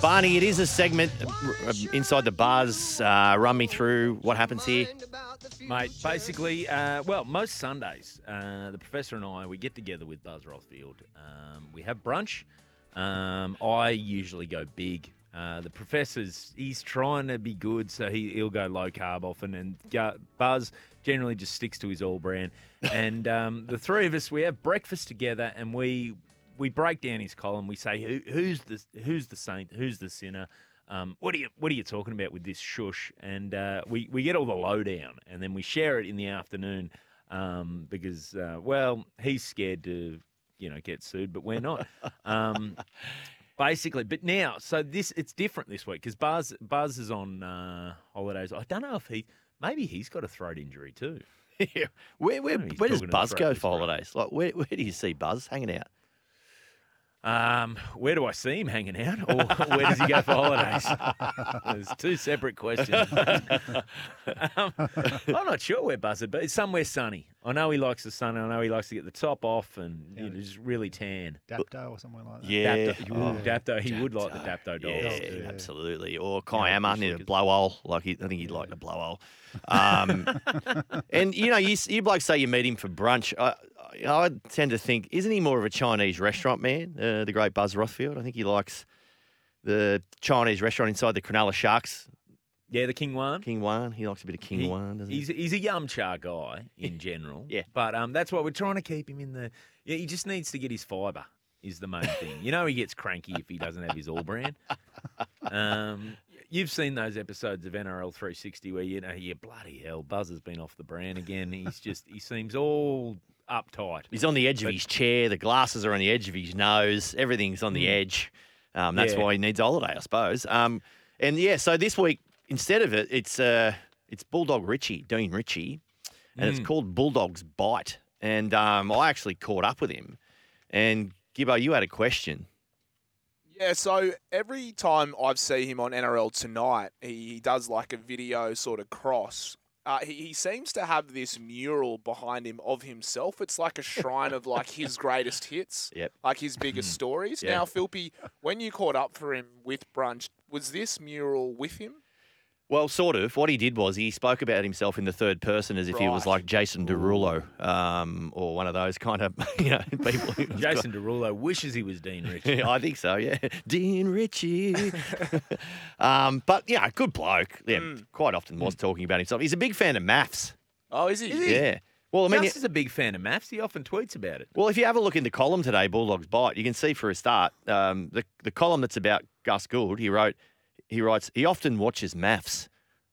Barney, it is a segment uh, inside the buzz. Uh, run me through what happens here. Mate, basically, uh, well, most Sundays, uh, the professor and I, we get together with Buzz Rothfield. Um, we have brunch. Um, I usually go big. Uh, the professor's, he's trying to be good, so he, he'll go low carb often. And go, Buzz generally just sticks to his All-Bran. And um, the three of us, we have breakfast together and we we break down his column. We say Who, who's the who's the saint, who's the sinner. Um, what are you What are you talking about with this shush? And uh, we we get all the lowdown, and then we share it in the afternoon um, because uh, well, he's scared to you know get sued, but we're not. Um, basically, but now, so this it's different this week because Buzz Buzz is on uh, holidays. I don't know if he maybe he's got a throat injury too. Yeah. Where, where, where does Buzz go for holidays? Like, where, where do you see Buzz hanging out? Um, where do I see him hanging out, or where does he go for holidays? There's two separate questions. um, I'm not sure where Buzzard, but it's somewhere sunny. I know he likes the sun. I know he likes to get the top off and you know, just really tan. Dapto or somewhere like that. Yeah. Dapto, ooh, Dapto, he would like the Dapto dogs. Yeah, too. absolutely. Or Yeah, Kiama fish near a blowhole. Like he, I think he'd like the blowhole. Um, and you know, you, s- you blokes say you meet him for brunch. I, I tend to think, isn't he more of a Chinese restaurant man? Uh, the great Buzz Rothfield. I think he likes the Chinese restaurant inside the Cronulla Sharks. Yeah, the King Wan. King Wan. He likes a bit of King He- Wan, doesn't he? He's he's a yum cha guy in general. Yeah. but um, that's why we're trying to keep him in the. Yeah, he just needs to get his fibre. Is the main thing. You know, he gets cranky if he doesn't have his All-Bran. Um, you've seen those episodes of NRL 360 where you know, yeah, bloody hell, Buzz has been off the brand again. He's just he seems all uptight. He's on the edge of his chair. The glasses are on the edge of his nose. Everything's on the Mm. edge. Um, that's Yeah. why he needs a holiday, I suppose. Um, and yeah, so this week instead of it, it's uh, it's Bulldog Ritchie, Dean Ritchie, and it's Mm. called Bulldog's Bite. And um, I actually caught up with him. And Gibbo, you had a question. Yeah, so every time I've seen him on NRL tonight, he, he does like a video sort of cross. Uh, he, he seems to have this mural behind him of himself. It's like a shrine of like his greatest hits, Yep. like his biggest stories. Yeah. Now, Philpy, when you caught up for him with brunch, was this mural with him? Well, sort of. What he did was he spoke about himself in the third person as if he was like Jason Derulo um, or one of those kind of you know people. who's got- Jason Derulo wishes he was Dean Ritchie. I think so, yeah. Dean Ritchie. um, but yeah, good bloke. Yeah, Mm. quite often was talking about himself. He's a big fan of maths. Oh, is he? Is he? Yeah. Well, I mean, Gus is a big fan of maths. He often tweets about it. well, if you have a look in the column today, Bulldogs Bite, you can see for a start um, the the column that's about Gus Gould. He wrote, he writes, he often watches maths.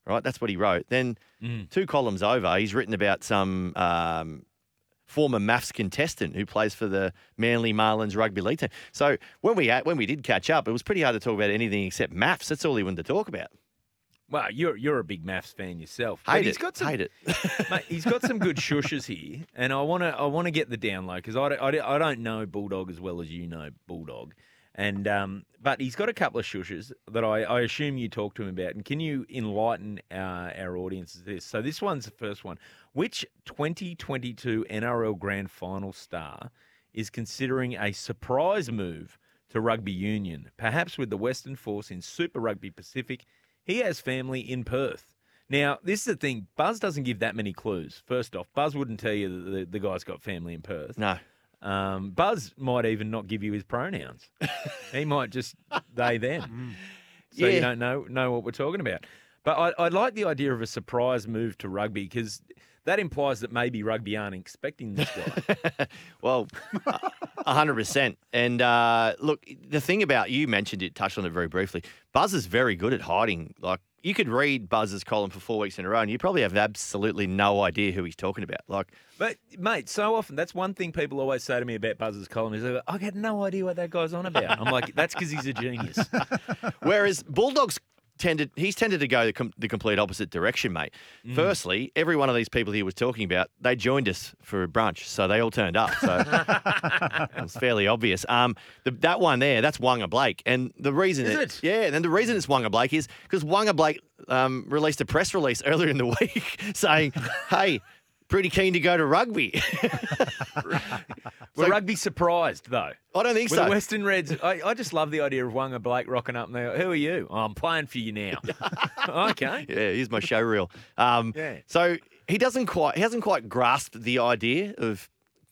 Right, that's what he wrote. Then Mm. two columns over, he's written about some um, former maths contestant who plays for the Manly Marlins rugby league team. So when we when we did catch up, it was pretty hard to talk about anything except maths. That's all he wanted to talk about. Well, you're you're a big maths fan yourself. But Hate he's it. got some Hate it. Mate, he's got some good shushes here, and I want to I want to get the download because I, I, I don't know Bulldog as well as you know Bulldog, and um, but he's got a couple of shushes that I, I assume you talked to him about, and can you enlighten our, our audience of this? So this one's the first one. Which 2022 NRL Grand Final star is considering a surprise move to rugby union, perhaps with the Western Force in Super Rugby Pacific? He has family in Perth. Now, this is the thing. Buzz doesn't give that many clues. First off, Buzz wouldn't tell you that the, the guy's got family in Perth. No. Um, Buzz might even not give you his pronouns. he might just they them. Mm. So Yeah. you don't know know what we're talking about. But I, I like the idea of a surprise move to rugby because that implies that maybe rugby aren't expecting this guy. well, a hundred percent. And uh, look, the thing about you mentioned it, touched on it very briefly. Buzz is very good at hiding. Like you could read Buzz's column for four weeks in a row, and you probably have absolutely no idea who he's talking about. Like, but mate, so often that's one thing people always say to me about Buzz's column is I got no idea what that guy's on about. I'm like, that's because he's a genius. whereas Bulldogs tended, he's tended to go the, com- the complete opposite direction, mate. Mm. Firstly, every one of these people he was talking about, they joined us for a brunch, so they all turned up. So it was fairly obvious. Um, the, that one there, that's Wonga Blake, and the reason, Is it? yeah, and the reason it's Wonga Blake is because Wonga Blake um, released a press release earlier in the week saying, "Hey." Pretty keen to go to rugby. Were rugby surprised though? I don't think With so. the Western Reds, I, I just love the idea of Wonga Blake rocking up and they Who are you? Oh, I'm playing for you now. okay. Yeah, here's my show reel. Um, Yeah. So he doesn't quite, he hasn't quite grasped the idea of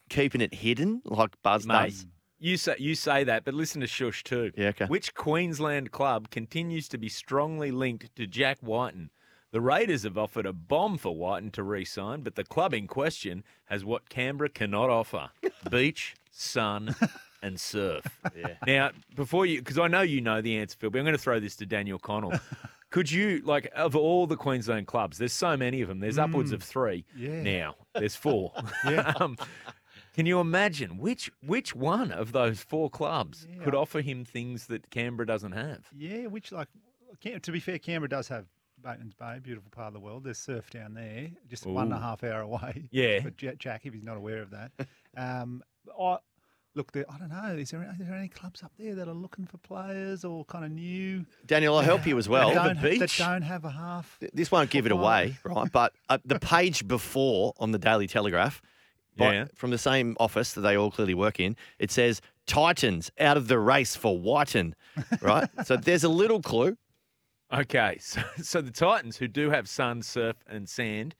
keeping it hidden like Buzz Mate, does. you say you say that, but listen to Shush too. Yeah, okay. Which Queensland club continues to be strongly linked to Jack Wighton? The Raiders have offered a bomb for Wighton to re-sign, but the club in question has what Canberra cannot offer: beach, sun, and surf. Yeah. Now, before you, because I know you know the answer, Phil, but I'm going to throw this to Daniel Connell. Could you, like, of all the Queensland clubs, there's so many of them. There's upwards of three Yeah. now. There's four. um, can you imagine which which one of those four clubs Yeah. could offer him things that Canberra doesn't have? Yeah, which like, to be fair, Canberra does have Batemans Bay, beautiful part of the world. There's surf down there, just one and a Ooh. half hour away. Yeah. for Jack, if he's not aware of that. um, I look, there, I don't know. Is there is there any clubs up there that are looking for players or kind of new? Daniel, I'll help you as well. that don't, ha- that don't have a half. This won't give it away, right? But uh, the page before on the Daily Telegraph, by- Yeah. from the same office that they all clearly work in, it says Titans out of the race for Wighton, right? so there's a little clue. Okay, so, so the Titans, who do have sun, surf, and sand,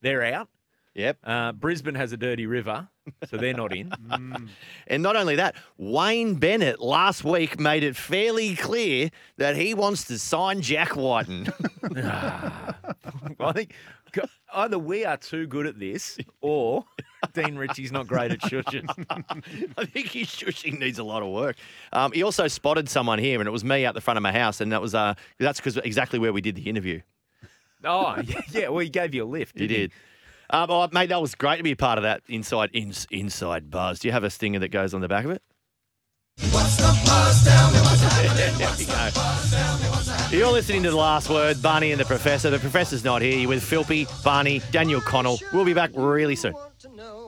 they're out. Yep. Uh, Brisbane has a dirty river, so they're not in. And not only that, Wayne Bennett last week made it fairly clear that he wants to sign Jack Wighton. I think either we are too good at this, or Dean Ritchie's not great at shushing. I think his shushing needs a lot of work. Um, he also spotted someone here, and it was me out the front of my house, and that was uh, that's because exactly where we did the interview. Oh, yeah, yeah. Well, he gave you a lift. He didn't did. Um, oh, mate, that was great to be a part of that inside ins, inside buzz. Do you have a stinger that goes on the back of it? What's the buzz? Tell me what's happening. there we go. You're listening to the last word, Barney and the Professor. The Professor's not here. You're with Philpy, Barney, Daniel Connell. We'll be back really soon to know